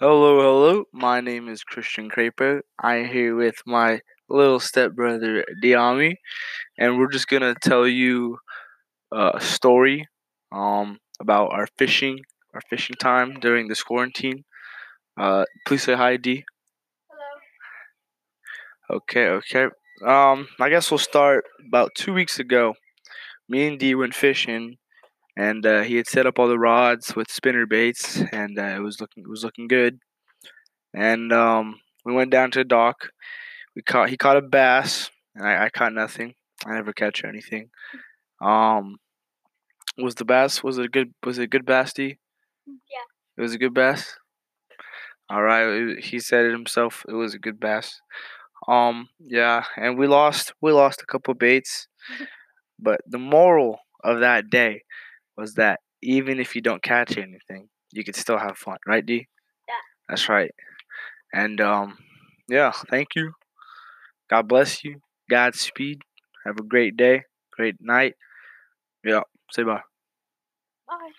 Hello, hello. My name is Christian Craper. I'm here with my little stepbrother Diami, and we're just gonna tell you a story um, about our fishing, our fishing time during this quarantine. Uh, please say hi, D. Hello. Okay, okay. Um, I guess we'll start about two weeks ago. Me and D went fishing, and uh, he had set up all the rods with spinner baits, and uh, it was looking it was looking good. And um, we went down to the dock. We caught he caught a bass, and I, I caught nothing. I never catch anything. Um, was the bass was it a good was it a good bass, D? Yeah. It was a good bass. All right, he said it himself. It was a good bass. Um, yeah, and we lost. We lost a couple baits, but the moral of that day was that even if you don't catch anything, you can still have fun, right, D? Yeah. That's right. And um, yeah, thank you. God bless you. Godspeed. Have a great day, great night. Yeah, say bye. Bye.